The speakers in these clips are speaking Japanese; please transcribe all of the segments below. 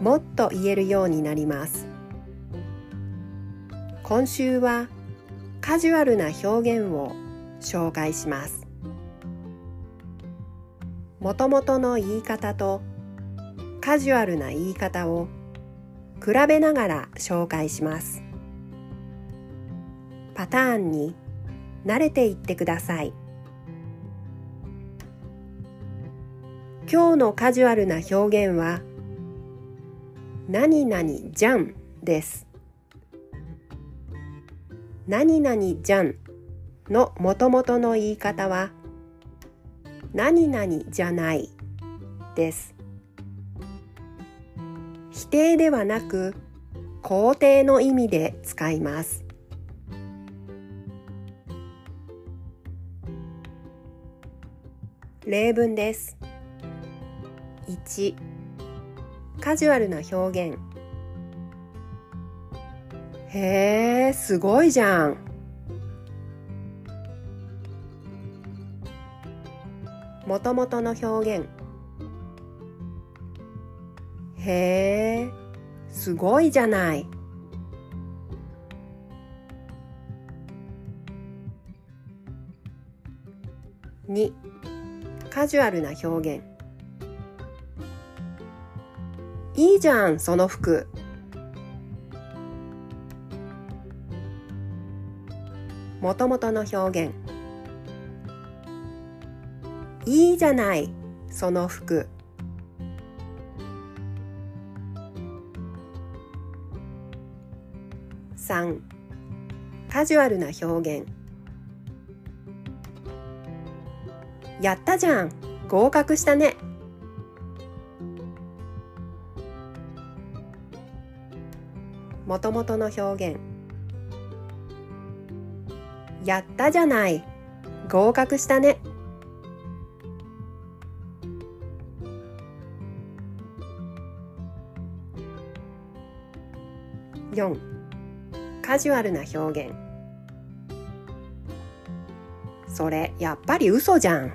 もっと言えるようになります。今週はカジュアルな表現を紹介します。もともとの言い方とカジュアルな言い方を比べながら紹介します。パターンに慣れていってください。今日のカジュアルな表現は「何々じゃんです。何々じゃんのもともとの言い方は何々じゃないです。否定ではなく肯定の意味で使います。例文です。1カジュアルな表現。へえすごいじゃん。もともとの表現。へえすごいじゃない。2カジュアルな表現。いいじゃん、その服。もともとの表現。いいじゃない、その服。3カジュアルな表現やったじゃん合格したねもともとの表現。やったじゃない。合格したね。4カジュアルな表現。それやっぱり嘘じゃん。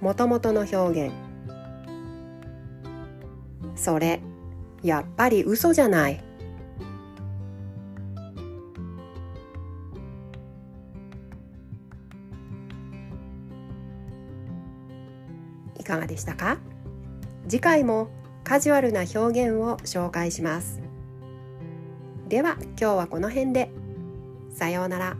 もともとの表現。それ。やっぱり嘘じゃない。いかがでしたか？次回もカジュアルな表現を紹介します。では今日はこの辺で。さようなら。